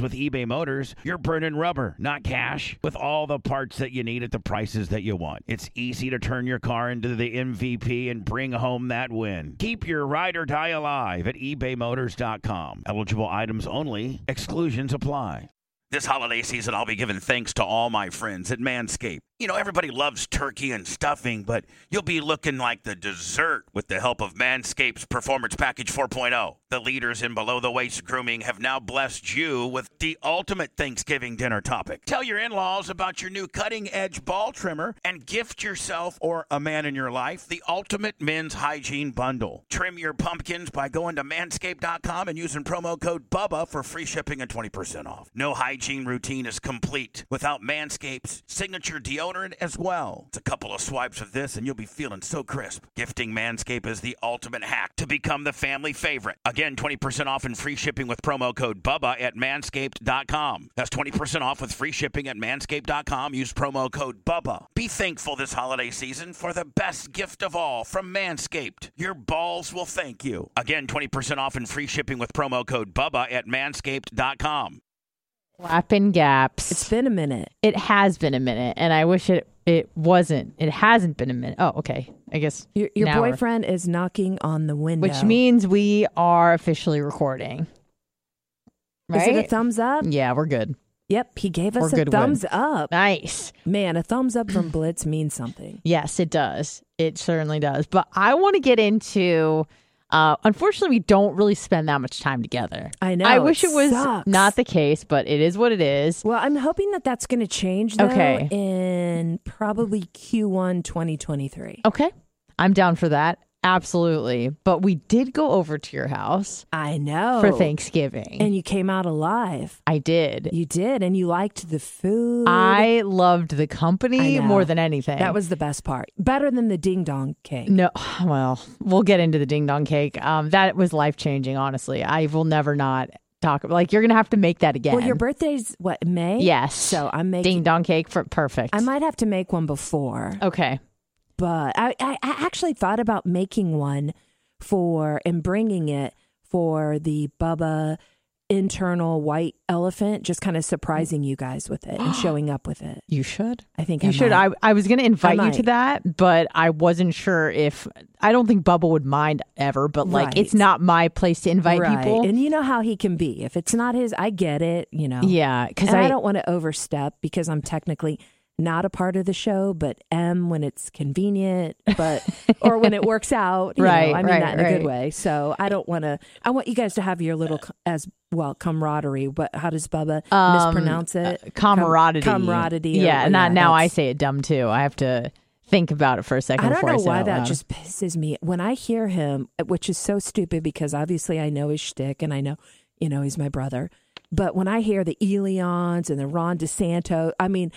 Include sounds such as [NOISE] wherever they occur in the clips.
with eBay Motors, you're burning rubber, not cash, with all the parts that you need at the prices that you want. It's easy to turn your car into the MVP and bring home that win. Keep your ride or die alive at ebaymotors.com. Eligible items only, exclusions apply. This holiday season, I'll be giving thanks to all my friends at Manscaped. You know, everybody loves turkey and stuffing, but you'll be looking like the dessert with the help of Manscaped's Performance Package 4.0. The leaders in below the waist grooming have now blessed you with the ultimate Thanksgiving dinner topic. Tell your in laws about your new cutting edge ball trimmer and gift yourself or a man in your life the ultimate men's hygiene bundle. Trim your pumpkins by going to manscaped.com and using promo code BUBBA for free shipping and 20% off. No hygiene routine is complete without Manscaped's signature deodorant as well. It's a couple of swipes of this and you'll be feeling so crisp. Gifting Manscaped is the ultimate hack to become the family favorite. Again, 20% off and free shipping with promo code BUBBA at manscaped.com. That's 20% off with free shipping at manscaped.com. Use promo code BUBBA. Be thankful this holiday season for the best gift of all from Manscaped. Your balls will thank you. Again, 20% off and free shipping with promo code BUBBA at manscaped.com. Flappin Gaps. It's been a minute. It has been a minute, and I wish it it wasn't. It hasn't been a minute. Oh, okay. I guess Your, your boyfriend is knocking on the window. which means we are officially recording. is it a thumbs up? yeah, we're good. Yep, he gave us a good thumbs win. up. Nice. Man, a thumbs up from Blitz means something. Yes, it does. It certainly does. But I want to get into. Uh, unfortunately, we don't really spend that much time together. I know, I wish it it was sucks. not the case, but it is what it is. Well, I'm hoping that that's going to change though Okay. in probably Q1 2023. Okay, I'm down for that. Absolutely. But we did go over to your house I know. for Thanksgiving. And you came out alive. I did. You did, and you liked the food. I loved the company more than anything. That was the best part. Better than the ding dong cake. No, [SIGHS] well, we'll get into the ding dong cake. Um, that was life changing. Honestly, I will never not talk. About like you're gonna have to make that again. Well, your birthday's what May? Yes. So I'm making. ding dong cake for perfect. I might have to make one before, Okay. But I, I, I actually thought about making one for and bringing it for the Bubba internal white elephant, just kind of surprising you guys with it and [GASPS] showing up with it. You should. I think You I should. might. I I was gonna invite you to that, but I wasn't sure if I don't think Bubba would mind ever. But like, Right. it's not my place to invite right. people. And you know how he can be. If it's not his, I get it. You know. yeah, because I, I, don't want to overstep because I'm technically not a part of the show, but M when it's convenient, but [LAUGHS] or when it works out. you know, Right, I mean right, that in a good way. So I don't want to. I want you guys to have your little as well camaraderie. But how does Bubba Um, mispronounce it? Com- camaraderie. camaraderie. or- Yeah, not now. I say it dumb too. I have to think about it for a second. I don't before know I why that just pisses me when I hear him, which is so stupid because obviously I know his shtick and I know, you know, he's my brother. But when I hear the Elions and the Ron DeSanto, I mean,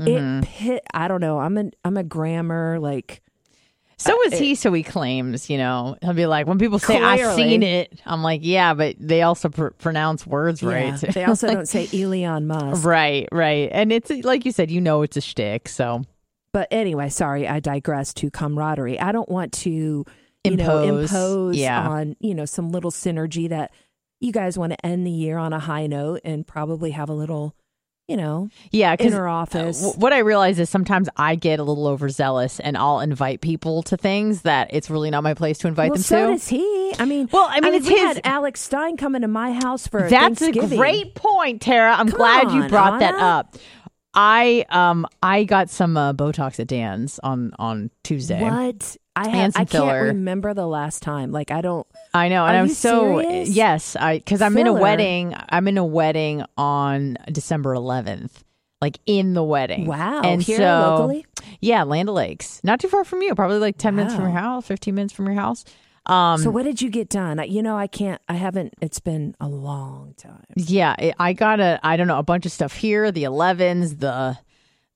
Mm-hmm. it pit. I don't know. I'm a I'm a grammar like So is he. So he claims, you know, he'll be like, when people say I've seen it, I'm like, yeah, but they also pr- pronounce words yeah. right. They [LAUGHS] also don't say Elon Musk. right, right, and it's like you said, you know, it's a shtick. So But anyway, sorry, I digress to camaraderie. I don't want to you know Impose, impose yeah. on you know some little synergy that you guys want to end the year on a high note and probably have a little you know yeah, in inner office. what I realize is sometimes I get a little overzealous and I'll invite people to things that it's really not my place to invite well, them so to. does he. I mean, Well, I mean, it's we his- had Alex Stein coming to my house for That's a great point, Tara. I'm Come glad you on, brought that up. I um I got some uh, Botox at Dan's on on Tuesday. What I have, I can't remember the last time. Like I don't. I know, and I'm so serious? yes, I because I'm in a wedding. I'm in a wedding on December 11th, like in the wedding. Wow, and here so locally? yeah, Land Lakes, not too far from you, probably like 10 minutes from your house, 15 minutes from your house. Um, so what did you get done? I, you know, I can't. I haven't. It's been a long time. Yeah, it- I got a I don't know a bunch of stuff here. The 11s, the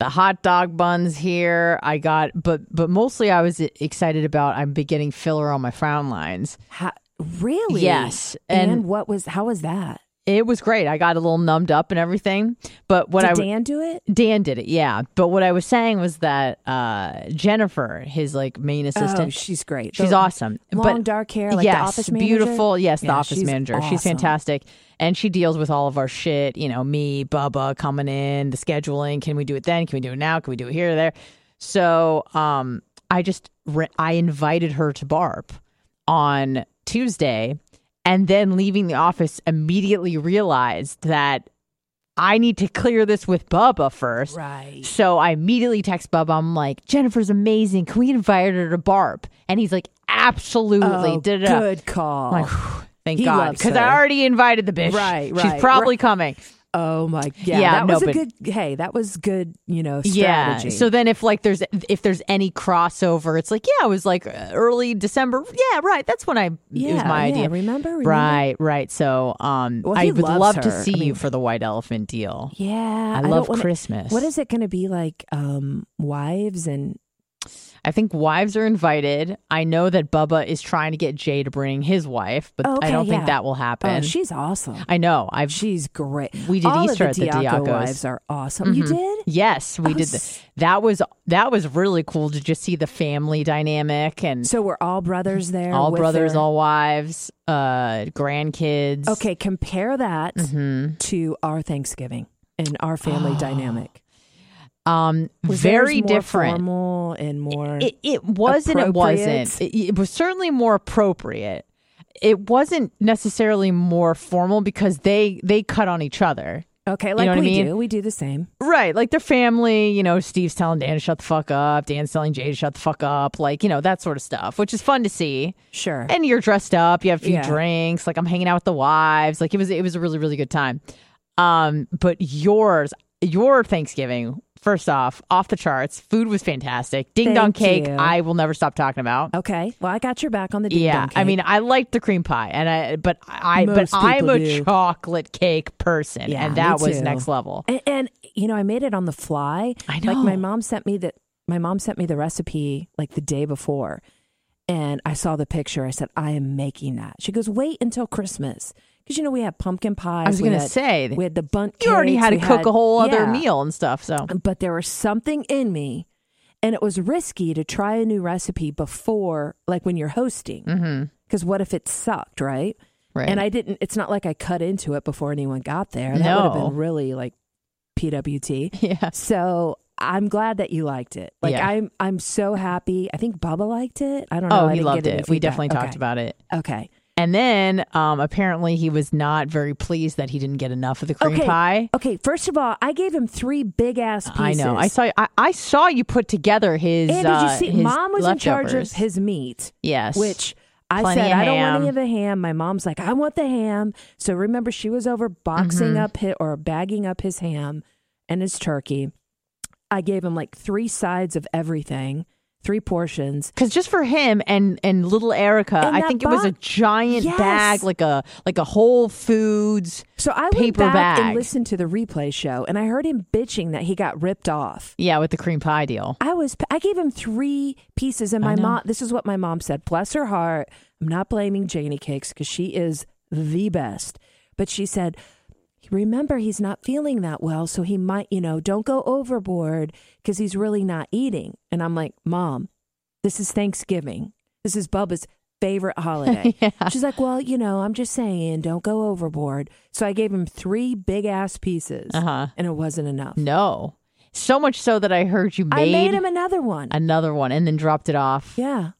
the hot dog buns here. I got, but but mostly I was excited about. I'm beginning filler on my frown lines. How, really? Yes, And, and- what was? How was that? It was great. I got a little numbed up and everything. But what Did I Dan do it? Dan did it, yeah. But what I was saying was that uh, Jennifer, his like main assistant, Oh, she's great. she's The awesome. Long but dark hair, like yes, the office manager. beautiful. Yes, the office she's manager. She's fantastic, and she deals with all of our shit. You know, me, Bubba coming in, the scheduling. Can we do it then? Can we do it now? Can we do it here or there? So, um, I just I invited her to Barb on Tuesday, and then leaving the office, immediately realized that I need to clear this with Bubba first. Right. So I immediately text Bubba. I'm like, Jennifer's amazing. Can we invite her to Barb? And he's like, absolutely. Oh, Da-da-da. good call. I'm like, thank He God. loves Because her. I already invited the bitch. Right, She's right, probably coming. Oh my. Yeah. Yeah, that was a but- good. Hey, that was good. You know, Yeah. strategy. So then if like there's if there's any crossover, it's like, yeah, it was like early December. Yeah, right. That's when I it was my yeah, idea. remember? Remember? Right, right. So um Well, I would love to see I you for the white elephant deal. Yeah. I, love wanna- Christmas. What is it going to be like? Um, wives and I think wives are invited. I know that Bubba is trying to get Jay to bring his wife, but I don't think that will happen. oh, she's awesome. I know. I've She's great. We did All Easter the at the Diaco wives are awesome. You Mhm. did? yes, we Oh, did. That was that was really cool to just see the family dynamic and So we're all brothers there. all brothers, their- all wives, uh, grandkids. Okay, compare that hmm to our Thanksgiving and our family [GASPS] dynamic. Um, Was very more different. formal and more. It it was and it wasn't. It, it was certainly more appropriate. It wasn't necessarily more formal because they they cut on each other. okay, like know what I we mean? do. We do the same. Right, like their family, you know, Steve's telling Dan to shut the fuck up, Dan's telling Jay to shut the fuck up, like, you know, that sort of stuff, which is fun to see. Sure. And you're dressed up, you have a few Yeah. drinks, like I'm hanging out with the wives, like it was it was a really really good time. Um, but yours, your Thanksgiving, first off, off the charts. Food was fantastic. Ding dong cake, you. I will never stop talking about. okay. Well, I got your back on the ding Yeah, dong I mean, I liked the cream pie, and I, but I. But I'm a do. chocolate cake person, Yeah, and that was next level. And, and you know, I made it on the fly. I Like know. my mom sent me that. My mom sent me the recipe like the day before, and I saw the picture. I said, "I am making that." She goes, "Wait until Christmas," because you know we had pumpkin pies. I was going to say, we had the bundt. you already had to cook a whole other yeah. meal and stuff. So but there was something in me and it was risky to try a new recipe before like when you're hosting because what if it sucked right? Mm-hmm. right. and i didn't it's not like i cut into it before anyone got there that would have No. been really like pwt [LAUGHS] yeah, so i'm glad that you liked it like Yeah. i'm i'm so happy i think bubba liked it i don't know oh, he loved it. We definitely talked about it. okay And then um, apparently he was not very pleased that he didn't get enough of the cream Okay. pie. okay first of all i gave him three big ass pieces I know. I saw. I, I saw you put together his. and did you uh, see his mom was in charge of his meat Yes. which I Plenty said I don't want any of the ham. My mom's like, I want the ham. So remember, she was over boxing Mm-hmm. up his, or bagging up his ham and his turkey. I gave him like three sides of everything, three portions. Because just for him and and little Erica, And I think it was a giant Yes. bag, like a like a Whole Foods. So I went back bag. and listened to the replay show, and I heard him bitching that he got ripped off. Yeah, with the cream pie deal. I was I gave him three pieces, and my mom. This is what my mom said. Bless her heart. I'm not blaming Janie Cakes because she is the best, but she said, remember he's not feeling that well, so he might, you know, don't go overboard because he's really not eating. And I'm like, Mom, this is Thanksgiving. This is Bubba's favorite holiday. [LAUGHS] Yeah. She's like, Well, you know, I'm just saying, don't go overboard. So I gave him three big ass pieces, Uh huh. and it wasn't enough. No, so much so that I heard you I made, made him another one. another one and then dropped it off. Yeah.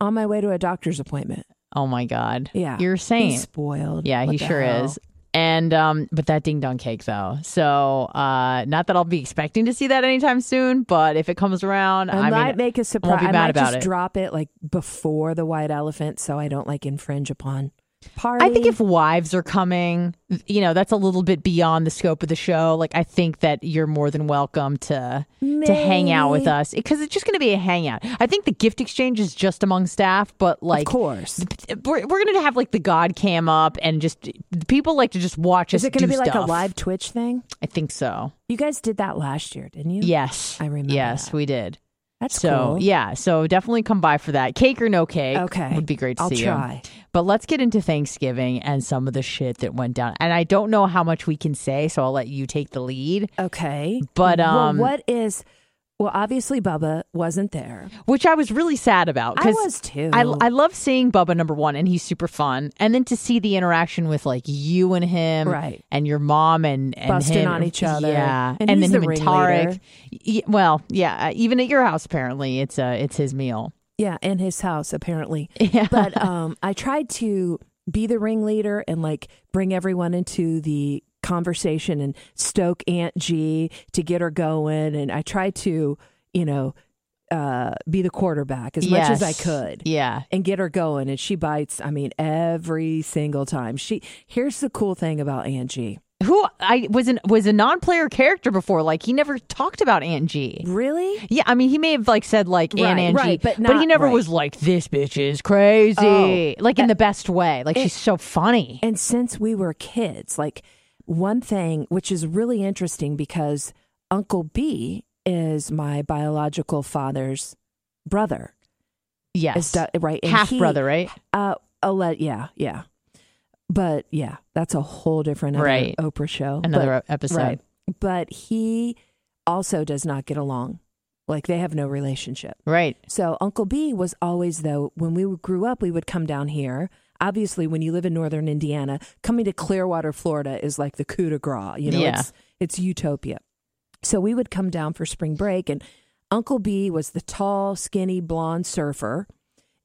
On my way to a doctor's appointment. Oh my god. Yeah. You're saying. He's spoiled. Yeah, What he sure hell? is. And um, but that ding dong cake though. So uh, not that I'll be expecting to see that anytime soon, but if it comes around, I, I, might mean, make a surprise. I might just it. drop it like before the white elephant so I don't like infringe upon party. I think if wives are coming, you know, that's a little bit beyond the scope of the show. Like, I think that you're more than welcome to to hang out with us because it's just going to be a hangout. I think the gift exchange is just among staff, but like, of course. we're, we're going to have like the God cam up and just people like to just watch us. Is it going to be like a live Twitch thing? I think so. You guys did that last year, didn't you? Yes, I remember Yes, that. we did. That's so cool. yeah, so definitely come by for that. Cake or no cake, Okay. would be great to I'll see try. you. But let's get into Thanksgiving and some of the shit that went down. And I don't know how much we can say, so I'll let you take the lead. Okay. But, Well, um, what is? Well, obviously Bubba wasn't there. which I was really sad about. I was too. I, I love seeing Bubba number one, and he's super fun. And then to see the interaction with like you and him, Right. and your mom and, and Busting him. on each other. yeah, And and, then the him and. Tarek. Y- well, yeah, uh, even at your house, apparently it's uh it's his meal. Yeah, in his house apparently. [LAUGHS] Yeah, But um, I tried to be the ringleader and like bring everyone into the conversation and stoke Aunt G to get her going. And I tried to, you know, uh, be the quarterback as much as I could. Yeah, and get her going and she bites i mean every single time she here's the cool thing about angie who I was an was a non-player character before. Like he never talked about Aunt G. really Yeah, I mean he may have like said like Aunt Right, Angie, right, but but he never right. was like this bitch is crazy, Oh. like in the best way. Like it- she's so funny. and since we were kids like one thing which is really interesting because uncle b is my biological father's brother yes, that- right and half he- brother, right? uh let yeah yeah but yeah that's a whole different Right. oprah show Another but, episode. right but he also does not get along like they have no relationship Right. So Uncle B was always though when we grew up we would come down here. Obviously when you live in northern Indiana, coming to Clearwater, Florida is like the coup de grace, you know, Yeah. it's it's utopia. So we would come down for spring break and Uncle B was the tall, skinny, blonde surfer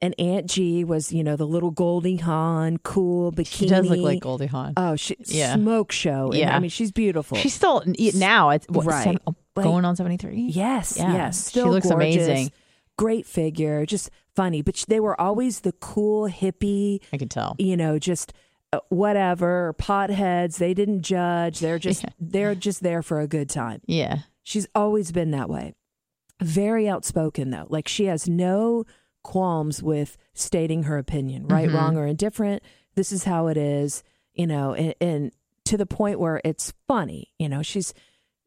and Aunt G was, you know, the little Goldie Hawn, cool bikini. She does look like Goldie Hawn. Oh, she Yeah. smoke show. And, Yeah. I mean, she's beautiful. She's still now. It's what, Right. seven- oh, going on seventy three. Yes, Yeah. yes. She Still looks gorgeous, amazing. Great figure, just funny. But they were always the cool hippie, I could tell. you know, just uh, whatever potheads. They didn't judge. They're just [LAUGHS] Yeah. they're just there for a good time. Yeah. She's always been that way. Very outspoken though. Like she has no qualms with stating her opinion, right, Mhm. wrong, or indifferent. This is how it is, you know, and, and to the point where it's funny. You know, she's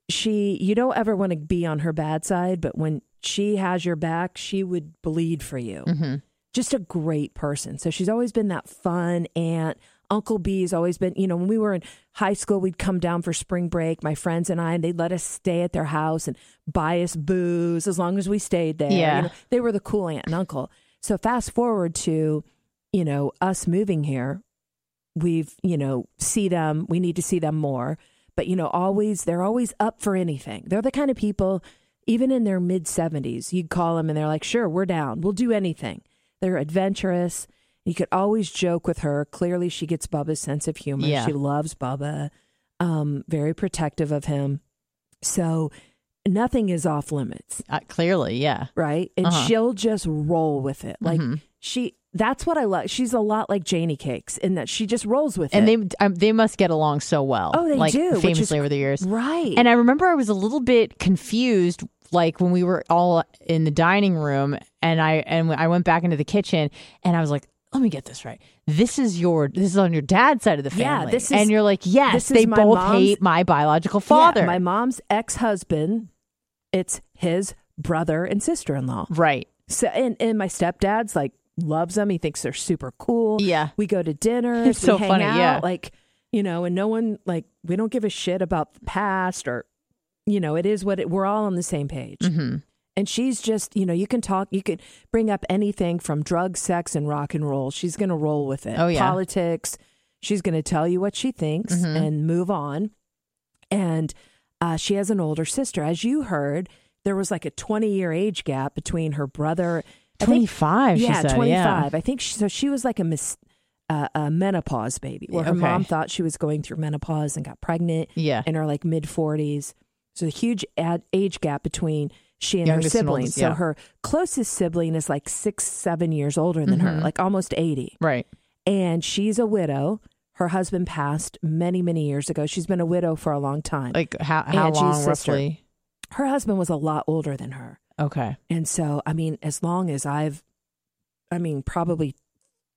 she. You don't ever want to be on her bad side, but when she has your back, she would bleed for you. hmm Just a great person. So she's always been that fun aunt. Uncle B's always been, you know, when we were in high school, we'd come down for spring break, my friends and I, and they'd let us stay at their house and buy us booze as long as we stayed there. Yeah. You know, they were the cool aunt and uncle. So fast forward to, you know, us moving here, we've, you know, see them, we need to see them more. But, you know, always, they're always up for anything. They're the kind of people, even in their mid 70s, you'd call them and they're like, sure, we're down. We'll do anything. They're adventurous. You could always joke with her. Clearly, she gets Bubba's sense of humor. Yeah. She loves Bubba, um, very protective of him. So nothing is off limits, Uh, clearly, yeah. right? And Uh-huh. she'll just roll with it. Like Mhm. she, that's what I love. She's a lot like Janie Cakes in that she just rolls with And it. And they um, they must get along so well. Oh, they like, do, which is famously over the years. right. And I remember I was a little bit confused, like when we were all in the dining room, and I and I went back into the kitchen, and I was like, "Let me get this right. This is your this is on your dad's side of the Yeah, family." this is- and you're like, "Yes, this they both hate my biological Yeah, father." my mom's ex husband, it's his brother and sister in law. right? So and, and my stepdad's like loves them. He thinks they're super cool. Yeah. We go to dinners. It's so hang funny, out, yeah. Like, you know, and no one like we don't give a shit about the past or you know, it is what it we're all on the same page. hmm And she's just, you know, you can talk, you could bring up anything from drugs, sex, and rock and roll. She's going to roll with it. Oh, yeah. Politics. She's going to tell you what she thinks Mhm. and move on. And uh, she has an older sister. As you heard, there was like a 20 year age gap between her brother. I think- Twenty five. yeah, said, 25. Yeah. I think she, so. She was like a, mis, uh, a menopause baby where her Okay. mom thought she was going through menopause and got pregnant Yeah. in her like mid 40s. So a huge ad, age gap between she and Youngest her and siblings. oldest, So her closest sibling is like six, seven years older than her, Mhm. like almost 80. Right. and she's a widow. Her husband passed many, many years ago. She's been a widow for a long time. Like how how long roughly? Her husband was a lot older than her. Okay. And so, I mean, as long as I've, I mean, probably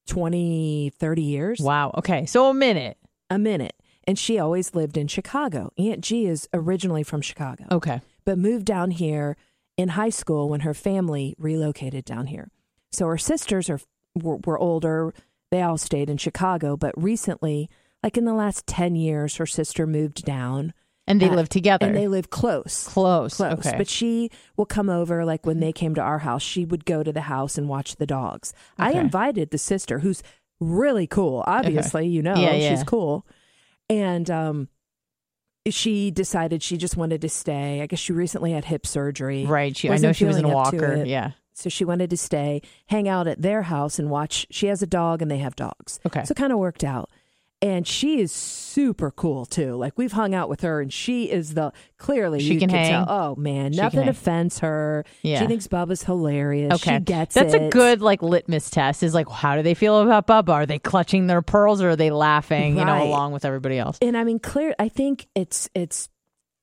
20, 30 years, Wow. Okay. So a minute. a minute. And she always lived in Chicago. Aunt G is originally from Chicago, Okay. but moved down here in high school when her family relocated down here. So her sisters are were, were older. They all stayed in Chicago, but recently, like in the last 10 years, her sister moved down And they Uh, live together. and they live close. close. close. Okay. But she will come over, like when they came to our house, she would go to the house and watch the dogs. I invited the sister, who's really cool. Obviously, you know, Yeah, yeah. she's cool. And um, she decided she just wanted to stay. I guess she recently had hip surgery. right. She, I know she was in a feeling up to walker. Yeah. So she wanted to stay, hang out at their house and watch. She has a dog and they have dogs. Okay. So it kind of worked out. And she is super cool too. Like we've hung out with her and she is the clearly She you can hang. tell. Oh man, She nothing offends her. Yeah. She thinks Bubba's hilarious. Okay. She gets it. That's it. a good like litmus test. Is like, how do they feel about Bubba? Are they clutching their pearls or are they laughing? You know, along with everybody else. and I mean clear I think it's it's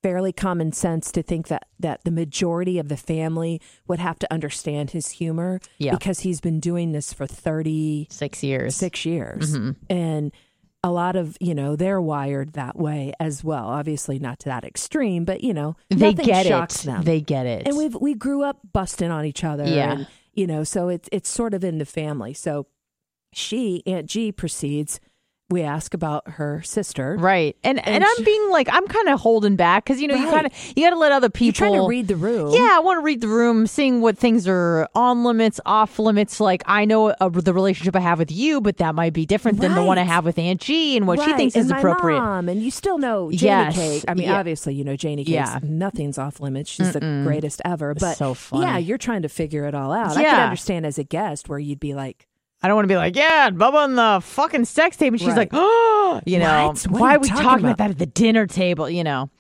fairly common sense to think that that the majority of the family would have to understand his humor Yeah. because he's been doing this for 36 years Six years. years Mhm. and a lot of you know they're wired that way as well obviously not to that extreme but you know They get it. them They get it. and we've we grew up busting on each other Yeah. and you know so it's it's sort of in the family so she aunt g proceeds we ask about her sister Right. And and, And I'm she- being like I'm kind of holding back cuz you know you kind of you got to let other people you're trying to read the room Yeah, I want to read the room, seeing what things are on limits, off limits. Like I know uh, the relationship I have with you, but that might be different than the one I have with Aunt G and what she thinks and is my appropriate. mom, and you still know Janie Yes. Cake. I mean, Yeah. obviously, you know Janie Cake. Yeah. Nothing's off limits. She's the greatest ever. But So yeah, you're trying to figure it all out. I can understand as a guest where you'd be like, I don't want to be like, yeah, Bubba on the fucking sex tape, and she's Right. like, oh, you know, What? What why are are we talking talking about about? that at the dinner table? You know.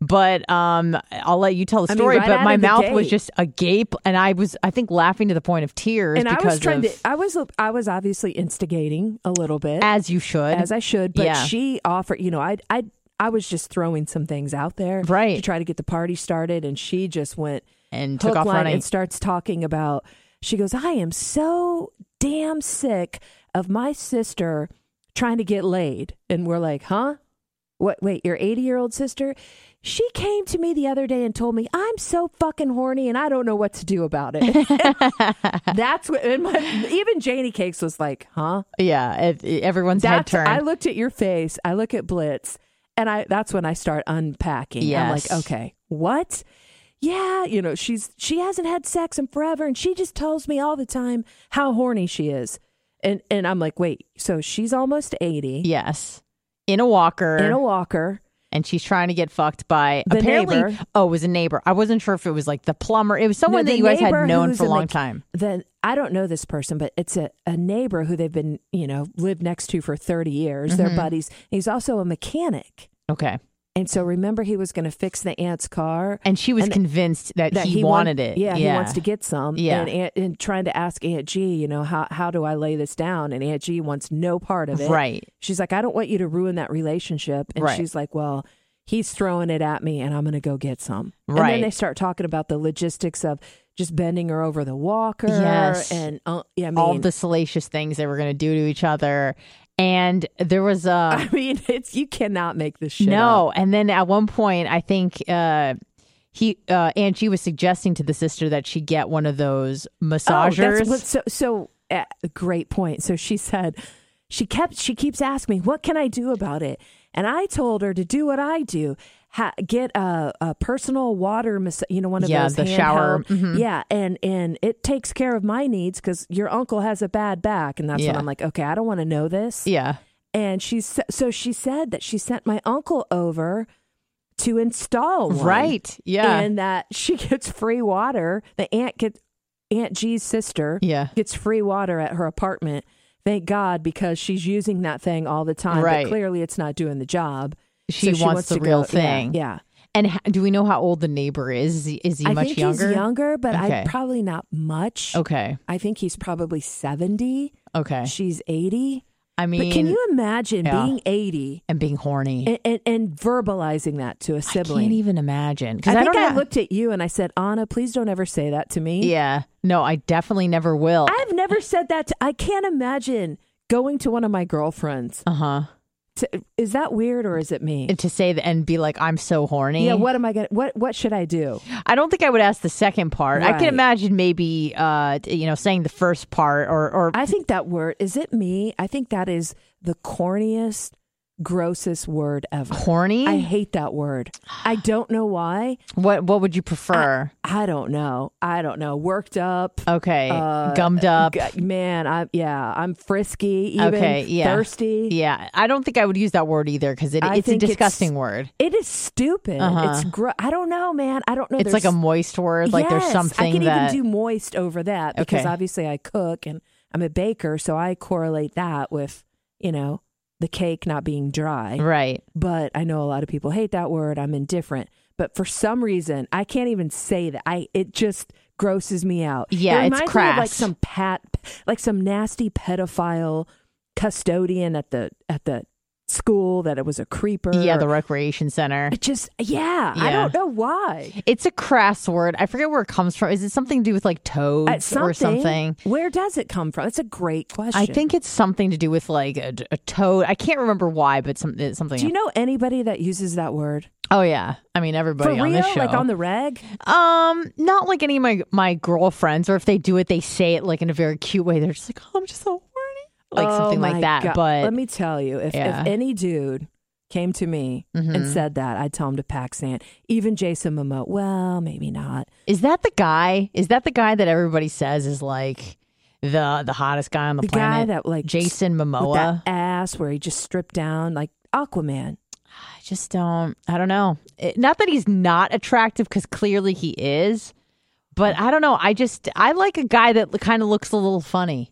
But um, I'll let you tell the mean, story. right but my of the mouth was gate. just agape, and I was, I think, laughing to the point of tears and I because was trying of, to. I was. I was obviously instigating a little bit as you should, as I should, but Yeah. she offered. You know, I. I. I was just throwing some things out there, Right. to try to get the party started, and she just went and took hook, off line, running. and starts talking about. She goes, "I am so damn sick of my sister trying to get laid," and we're like, "Huh? What? Wait, your eighty-year-old sister?" She came to me the other day and told me I'm so fucking horny and I don't know what to do about it. [LAUGHS] That's what. And my, even Janie Cakes was like, "Huh?" yeah, it, it- everyone's head turned. I looked at your face. I look at Blitz, and I. That's when I start unpacking. I'm like, okay, what? Yeah, you know, she's she hasn't had sex in forever, and she just tells me all the time how horny she is, and and I'm like, wait, so she's almost eighty yes, in a walker, in a walker. and she's trying to get fucked by The apparently. neighbor. Oh, it was a neighbor. I wasn't sure if it was like the plumber. It was someone No, that you guys had known for a long the- time. Then I don't know this person, but it's a, a neighbor who they've been, you know, lived next to for 30 years. Mm-hmm. They're buddies. He's also a mechanic. Okay, And so remember, he was going to fix the aunt's car. and she was And convinced that, that he, want- wanted it. Yeah, he wants to get some. Yeah. and, Aunt, and trying to ask Aunt G, you know, how how do I lay this down? And Aunt G wants no part of it. Right. She's like, I don't want you to ruin that relationship. And Right. she's like, Well, he's throwing it at me, and I'm going to go get some. And Right. then they start talking about the logistics of just bending her over the walker. Yes. and uh, yeah, I mean, all the salacious things they were going to do to each other, and there was a. [LAUGHS] I mean, it's you cannot make this shit no, up. and then at one point, I think uh, he uh, Angie was suggesting to the sister that she get one of those Oh, massagers. that's what, so so uh, great point. So she said she kept she keeps asking me what can I do about it, and I told her to do what I do. Ha- get a, a personal water, mas- you know, one of Yeah, those the shower. Mhm. Yeah, and and it takes care of my needs because your uncle has a bad back, and that's when I'm like, okay, I don't want to know this. yeah, And she's so she said that she sent my uncle over to install one right. Yeah, and that she [LAUGHS] gets free water. The aunt gets Aunt G's sister yeah. gets free water at her apartment. Thank God because she's using that thing all the time. Right. But clearly, it's not doing the job. She, So wants, the real go- thing. Yeah, And h- do we know how old the neighbor is? Is he, is he I much think younger? he's younger, but Okay. I probably not much. Okay. I think he's probably seventy. Okay. She's eighty. I mean, But can you imagine yeah. being 80 and being horny? and, and, and verbalizing that to a sibling? I can't even imagine I I, think don't I, looked at you and I said, Anna, please don't ever say that to me. Yeah, no, I definitely never will. I've never said that. To, I can't imagine going to one of my girlfriends. Uh huh. To, is that weird or is it me? To say that and be like, I'm so horny. yeah. What am I gonna? What What should I do? I don't think I would ask the second part. I can imagine maybe, uh, you know, saying the first part or or I think that word is it me? I think that is the corniest, grossest word ever. horny. I hate that word. I don't know why. what what would you prefer? I don't know. I don't know. Worked up. okay, uh, gummed up. G- Man, I yeah, I'm frisky, even Okay, yeah. thirsty. Yeah, I don't think I would use that word either because it, it's a think it's- disgusting word. It is stupid. Uh-huh. It's gr- I don't know, man. I don't know. It's like a moist word. Like there's Yes, something I can that even do moist over that because Okay. obviously I cook and I'm a baker, so I correlate that with you know the cake not being dry. right. But I know a lot of people hate that word. I'm indifferent, but for some reason I can't even say that. I it just grosses me out. Yeah, it it's of like some pat, like some nasty pedophile custodian at the at the school that it was a creeper. Yeah, the recreation center. it just yeah, I don't know why. It's a crass word. I forget where it comes from. Is it something to do with like toads Uh, or something? Where does it come from? That's a great question. I think it's something to do with like a, a toad. I can't remember why, but some, something. Do you know anybody that uses that word oh yeah, I mean everybody for on real? this show. Like on the reg? um, not like any of my my girlfriends, or if they do it, they say it like in a very cute way. They're just like, "Oh, I'm just so horny," like Oh something like that. God. But let me tell you, if, Yeah. if any dude came to me and Mhm. said that, I'd tell him to pack sand. Even Jason Momoa. Well, maybe not. is that the guy? Is that the guy that everybody says is like the the hottest guy on the, The guy planet? that like Jason Momoa. that ass where he just stripped down like Aquaman. I just don't. I don't know. It, not that he's not attractive, because clearly he is. But I don't know. I just I like a guy that kind of looks a little funny.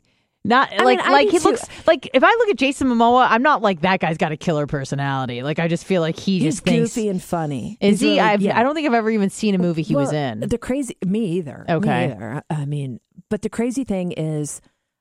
Not I like mean, like he too. looks like if I look at Jason Momoa, I'm not like that guy's got a killer personality. Like I just feel like he He's just thinks. goofy and funny. Is He's he? really- I've, yeah. I don't think I've ever even seen a movie he was in. The crazy me either. Me Okay. either. I mean, but the crazy thing is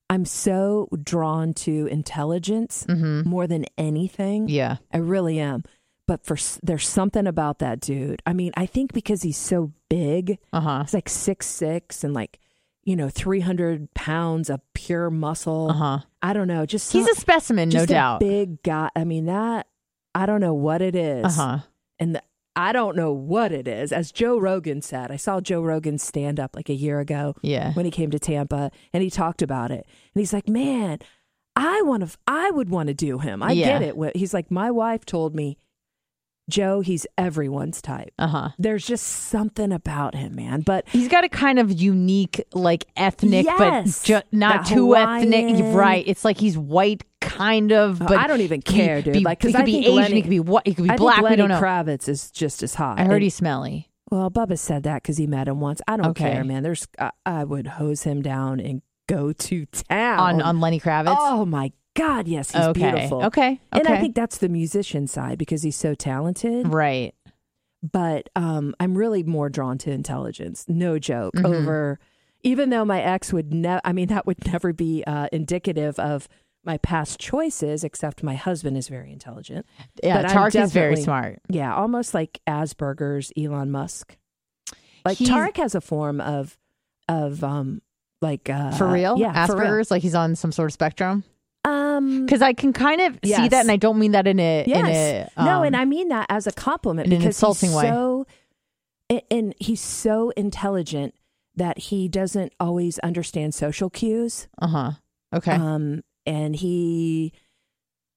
I'm so drawn to intelligence mm-hmm. more than anything. Yeah. I really am. But for there's something about that dude. I mean, I think because he's so big, Uh huh. he's like six six and like you know three hundred pounds of pure muscle. Uh huh. I don't know. Just He's some- a specimen, no a doubt. big guy. I mean that. I don't know what it is, Uh huh. and the, I don't know what it is. As Joe Rogan said, I saw Joe Rogan stand up like a year ago Yeah. when he came to Tampa, and he talked about it. And he's like, "Man, I want to. I would want to do him. I Yeah. get it." He's like, "My wife told me, Joe, he's everyone's type. Uh huh. There's just something about him, man. But He's got a kind of unique, like ethnic, Yes. but ju- not too ethnic. Right? It's like he's white, kind of, Oh, but I don't even care, dude. Be, Like, he could I be Asian. Lenny- he could be what? He could be I black. we don't know. Kravitz is just as hot. I heard And- he's smelly. Well, Bubba said that because he met him once. I don't Okay. care, man. There's, I, I would hose him down and go to town on on Lenny Kravitz. Oh my God, yes, he's okay. beautiful. Okay. Okay. And I think that's the musician side because he's so talented. right. But um, I'm really more drawn to intelligence. No joke. Mhm. Over, even though my ex would never. I mean, [LAUGHS] that would never be uh, indicative of my past choices. Except my husband is very intelligent. Yeah. But Tark is very smart. Yeah, almost like Asperger's Elon Musk. Like He's- Tarek has a form of of um like uh For real? Yeah, for real. Asperger's, like he's on some sort of spectrum. Um Because I can kind of see that, and I don't mean that in a in yes. a no, um, and I mean that as a compliment in an because insulting he's way. so and- and he's so intelligent that he doesn't always understand social cues. uh huh. Okay. Um and he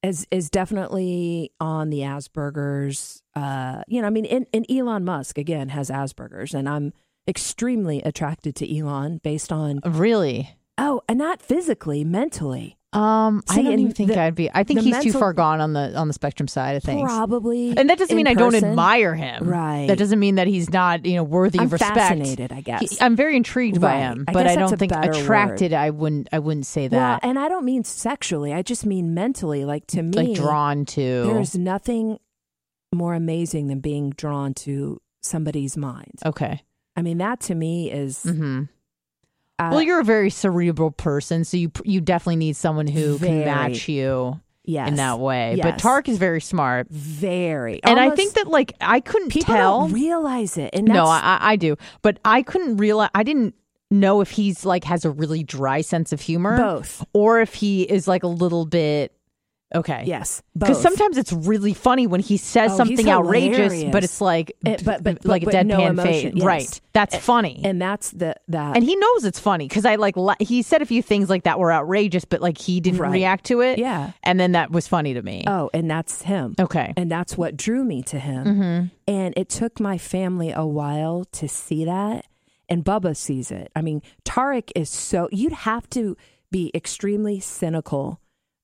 is is definitely on the Asperger's uh you know, I mean and, and Elon Musk again has Asperger's and I'm extremely attracted to Elon based on really. oh, and not physically, mentally. Um, I don't even think the- I'd be. I think he's too far gone on the on the spectrum side of things. Probably. And that doesn't mean I don't admire him. Right. That doesn't mean that he's not, you know, worthy I'm of respect. fascinated, I guess. He- I'm very intrigued by him, I but I don't think attracted. I wouldn't. I wouldn't say well, that. and I don't mean sexually. I just mean mentally. Like to me, like drawn to. there's nothing more amazing than being drawn to somebody's mind. okay. I mean, that to me is hmm I, well, you're a very cerebral person, so you you definitely need someone who Very. can match you yes, in that way. But Tark is very smart, very, and I think that like I couldn't people tell. don't realize it. And no, I, I I do, but I couldn't realize. I didn't know if he's like has a really dry sense of humor, both. or if he is like a little bit okay. Yes, Because sometimes it's really funny when he says Oh, something outrageous, hilarious. but it's like, It- but- but- like but a deadpan emotion, face, yes. right? That's funny, and that's the that and he knows it's funny because I like la- he said a few things like that were outrageous, but like he didn't Right. react to it. yeah. and then that was funny to me. Oh, and that's him. okay, And that's what drew me to him. mm-hmm. And it took my family a while to see that. And Bubba sees it. I mean, Tarek is so, you'd have to be extremely cynical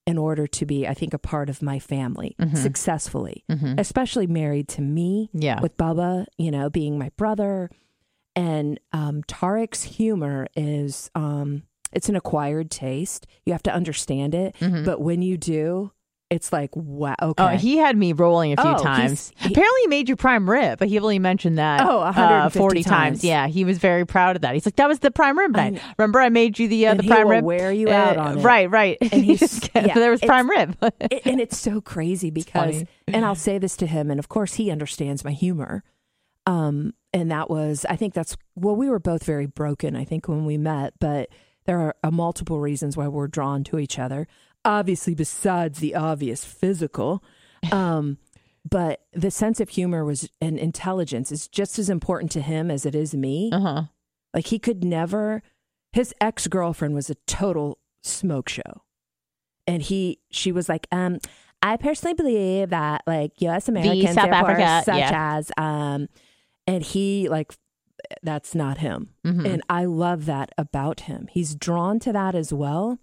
in order to be, I think, a part of my family successfully, Mhm. especially married to me yeah, with Bubba, you know, being my brother. And um, Tarek's humor is, um, it's an acquired taste. You have to understand it. Mhm. But when you do, it's like, wow, okay. Oh, he had me rolling a few Oh, times. he- Apparently, he made you prime rib, but he only mentioned that. Oh, uh, 40 times. times. Yeah, he was very proud of that. He's like, "That was the prime rib night. I- Remember, I made you the uh, And the he prime rib. wear you Uh, out on it. Right, right. And [LAUGHS] he's- Just- yeah, there was prime rib. It- [LAUGHS] and it's so crazy because and I'll say this to him and of course he understands my humor. Um and that was I think that's well we were both very broken I think when we met but there are uh, multiple reasons why we're drawn to each other. Obviously besides the obvious physical um but the sense of humor was and intelligence is just as important to him as it is me. uh huh. Like he could never his ex-girlfriend was a total smoke show. And he she was like, um, I personally believe that like US Americans South therefore, Africa, such yeah. as um and he like that's not him. Mhm. And I love that about him. He's drawn to that as well.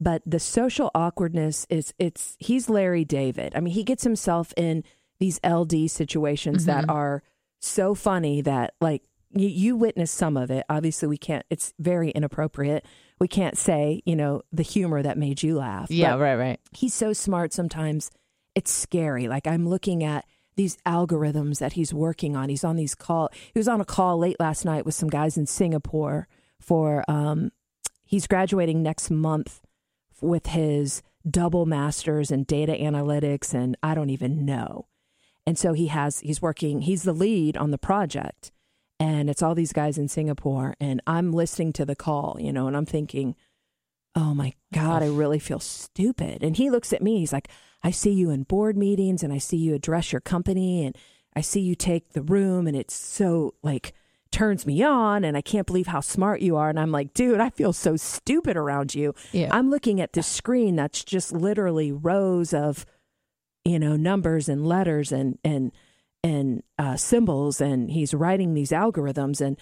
But the social awkwardness is it's he's Larry David. I mean, he gets himself in these LD situations that Mhm. are so funny that like you, you witness some of it. Obviously, we can't. It's very inappropriate. We can't say, you know, the humor that made you laugh. Yeah, right, right. he's so smart. Sometimes it's scary. Like I'm looking at these algorithms that he's working on. He's on these call. He was on a call late last night with some guys in Singapore for. Um, he's graduating next month with his double masters in data analytics, and I don't even know. And so he has. He's working. He's the lead on the project, and it's all these guys in Singapore. And I'm listening to the call, you know, and I'm thinking, oh my God, I really feel stupid. And he looks at me, he's like, I see you in board meetings and I see you address your company and I see you take the room and it's so like turns me on and I can't believe how smart you are. And I'm like, dude, I feel so stupid around you. Yeah. I'm looking at this screen that's just literally rows of, you know, numbers and letters and, and, and uh, symbols. And he's writing these algorithms and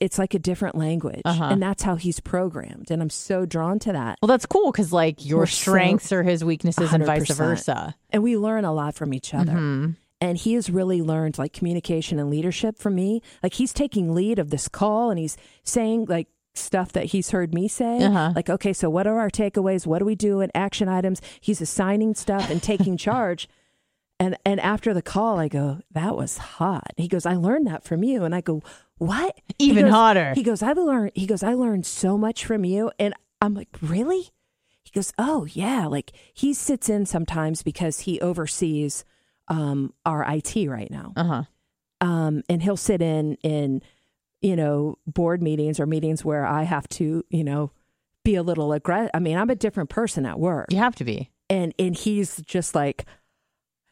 it's like a different language. Uh-huh. And that's how he's programmed. And I'm so drawn to that. Well, that's cool because like your We're so- strengths are his weaknesses and vice versa. And we learn a lot from each other. Mhm. And he has really learned like communication and leadership from me. Like he's taking lead of this call and he's saying like stuff that he's heard me say. Uh-huh. Like, okay, so what are our takeaways? What do we do in action items? He's assigning stuff and taking [LAUGHS] charge. And and after the call, I go, that was hot. He goes, I learned that from you. And I go, what? He Even goes- hotter. He goes, I've learned. He goes, I learned so much from you. And I'm like, really? He goes, oh yeah. Like he sits in sometimes because he oversees um, our IT right now. Uh huh. Um, and he'll sit in in you know board meetings or meetings where I have to you know be a little aggressive. I mean, I'm a different person at work, You have to be. and and he's just like,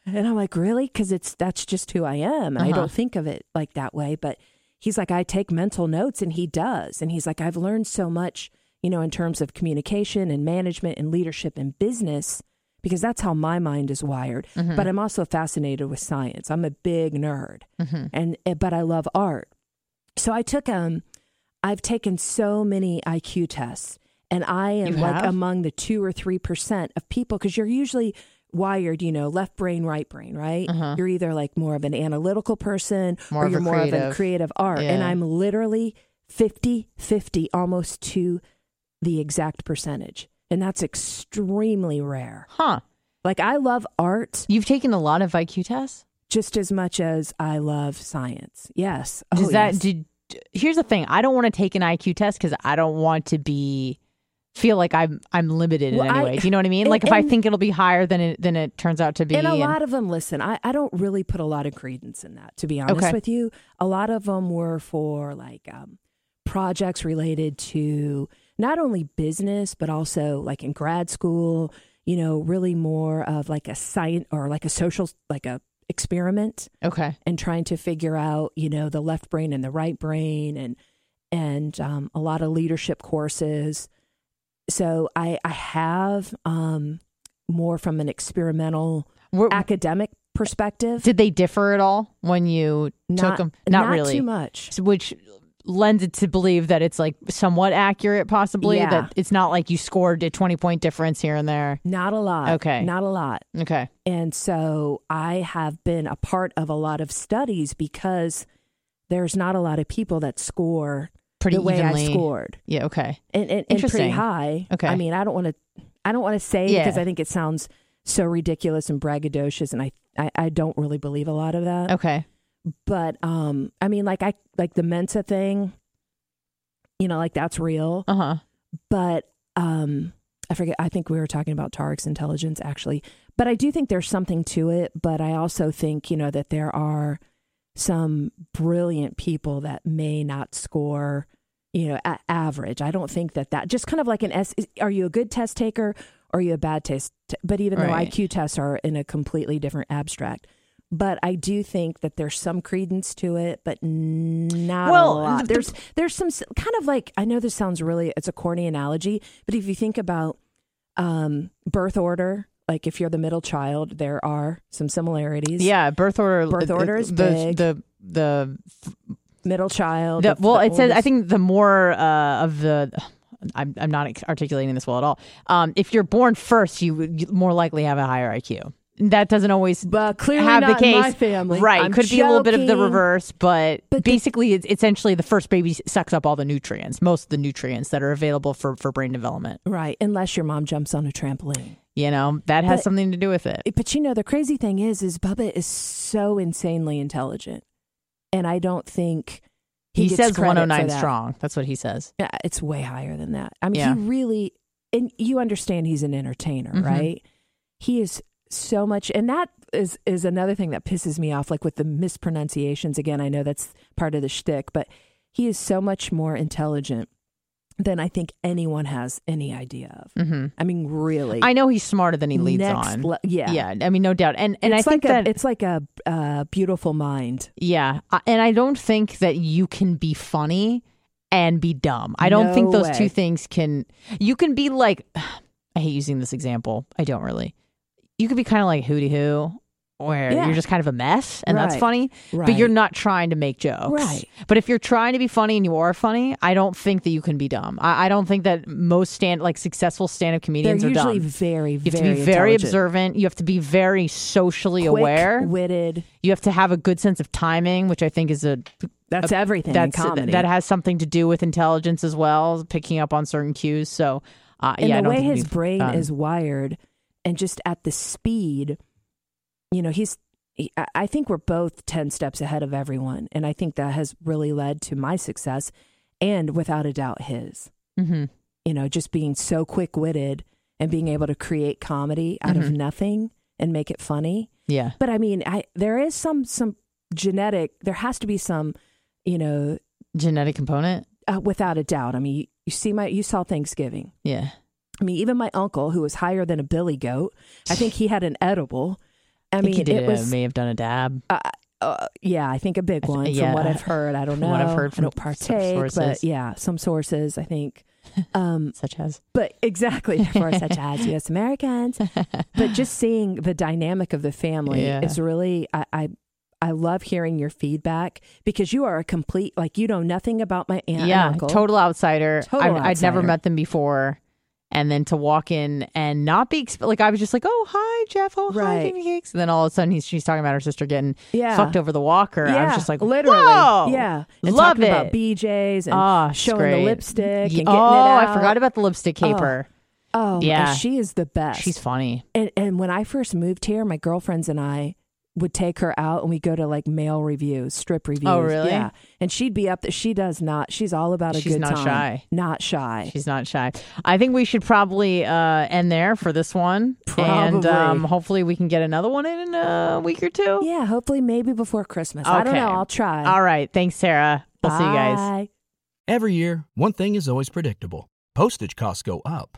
and I'm like, really? Because it's that's just who I am, and I Uh-huh. don't think of it like that way. But he's like, I take mental notes, and he does, and he's like, I've learned so much, you know, in terms of communication and management and leadership and business. Because that's how my mind is wired. But I'm also fascinated with science. I'm a big nerd Mhm. and eh, but I love art. So I took um I've taken so many IQ tests and I am like among the 2 or 3% of people cuz you're usually wired, you know, left brain, right brain, right? Uh-huh. You're either like more of an analytical person More or you're more of a creative. creative art and I'm literally 50-50 almost to the exact percentage. And that's extremely rare. Huh. Like I love art You've taken a lot of IQ tests. just as much as I love science. Yes. Does Oh, that yes. did here's the thing. I don't want to take an IQ test because I don't want to be feel like I'm I'm limited in Well, any I- way. Do you know what I mean? and- Like if I think it'll be higher than it than it turns out to be. And a and- lot of them, listen, I, I don't really put a lot of credence in that, to be honest Okay. with you. A lot of them were for like um, projects related to not only business, but also like in grad school, you know, really more of like a science or like a social, like a experiment okay. and trying to figure out, you know, the left brain and the right brain and, and um, a lot of leadership courses. So I, I have um, more from an experimental Were- academic perspective. did they differ at all when you took them? Not, really. too much. Which lends it to believe that it's like somewhat accurate, possibly. Yeah. That it's not like you scored a twenty point difference here and there. Not a lot. Okay. Not a lot. Okay. And so I have been a part of a lot of studies because there's not a lot of people that score Pretty the way evenly. I scored. Yeah. Okay. And, and, and pretty high. Okay. I mean, I don't want to I don't want to say Yeah. because I think it sounds so ridiculous and braggadocious and I, I I don't really believe a lot of that. Okay. But um I mean like I like the Mensa thing, you know, like that's real. Uh huh. but um I forget I think we were talking about Tarek's intelligence actually. But I do think there's something to it, but I also think, you know, that there are some brilliant people that may not score, you know, a- average. I don't think that that just kind of like an S are you a good test taker or are you a bad test but even Right. though IQ tests are in a completely different abstract. But I do think that there's some credence to it, but not Well, a lot. the- the- there's there's some kind of like I know this sounds really it's a corny analogy, but if you think about um, birth order, like if you're the middle child, there are some similarities. Yeah. Birth order. Birth order is the, big. The the middle child. The, the- well, the it says I think the more uh, of the. I'm I'm not articulating this well at all. Um, if you're born first, you would you more likely have a higher IQ. That doesn't always but clearly have the case. my family. Right, I'm could be a little bit of the reverse, but, But the- basically, it's essentially the first baby sucks up all the nutrients, most of the nutrients that are available for for brain development. Right, unless your mom jumps on a trampoline. You know that has But- something to do with it. But you know, the crazy thing is, is Bubba is so insanely intelligent, and I don't think he, He, gets says credit for 109 that. strong. That's what he says. Yeah, it's way higher than that. I mean, Yeah. he really, and you understand he's an entertainer, Mhm. right? He is so much, and that is is another thing that pisses me off. Like with the mispronunciations, again, I know that's part of the shtick, but he is so much more intelligent than I think anyone has any idea of. hmm I mean, really, I know he's smarter than he leads Next on. le- yeah, yeah, I mean, no doubt. And and it's I think like that a, it's like a uh, beautiful mind. Yeah. And I don't think that you can be funny and be dumb. I don't think No those two things can. You can be like, [SIGHS] I hate using this example. I don't really. You could be kind of like Hootie Hoo, where Yeah. you're just kind of a mess and that's funny, Right. but you're not trying to make jokes. Right. But if you're trying to be funny and you are funny, I don't think that you can be dumb. I, I don't think that most stand like successful stand up They're comedians are usually dumb. very, You have very to be very observant. You have to be very socially aware. witted. You have to have a good sense of timing, which I think is a That's everything that's in comedy. that has something to do with intelligence as well, picking up on certain cues. So, uh, and yeah, I the way his brain is wired and just at the speed you know he's he- I- think we're both 10 steps ahead of everyone and i think that has really led to my success and without a doubt his Mhm. you know just being so quick-witted and being able to create comedy out of Mhm. nothing and make it funny yeah, but i mean i there is some some genetic there has to be some you know genetic component. uh, without a doubt i mean you, you see my you saw thanksgiving Yeah, I mean, even my uncle, who was higher than a billy goat, I think he had an edible. I, I, mean, he did, it was, may have done a dab. uh, uh, yeah, I think a big one yeah. from what I've heard. I don't know. From what I've heard from don't some partake, but yeah, some sources, I think. [LAUGHS] Um, Such as but exactly, [LAUGHS] for such as U.S. Americans. But just [LAUGHS] seeing the dynamic of the family Yeah. is really, I, I, I love hearing your feedback because you are a complete, like, you know nothing about my aunt yeah, and uncle. total outsider. Total I, I'd never met them before. And then to walk in and not be like I was just like, oh hi Jeff, oh hi Right. Jamie Cakes, and then all of a sudden he's she's talking about her sister getting yeah. fucked over the walker. I was just like, literally, whoa, yeah, and love talking it. about BJ's and Ah, showing great. the lipstick Ye- and getting oh, it out. I forgot about the lipstick caper. Oh, Yeah. yeah, she is the best. She's funny. and and when I first moved here, my girlfriends and I would take her out and we go to like male revues, strip revues. Oh, really? Yeah. And she'd be up there. She does not. She's all about a She's good not time. shy. Not shy. She's not shy. I think we should probably uh, end there for this one, and um, hopefully we can get another one in a week or two. yeah. Hopefully, maybe before Christmas. I don't know. I'll try. All right. Thanks, Sarah. We'll see you guys. Bye. Every year, one thing is always predictable postage costs go up.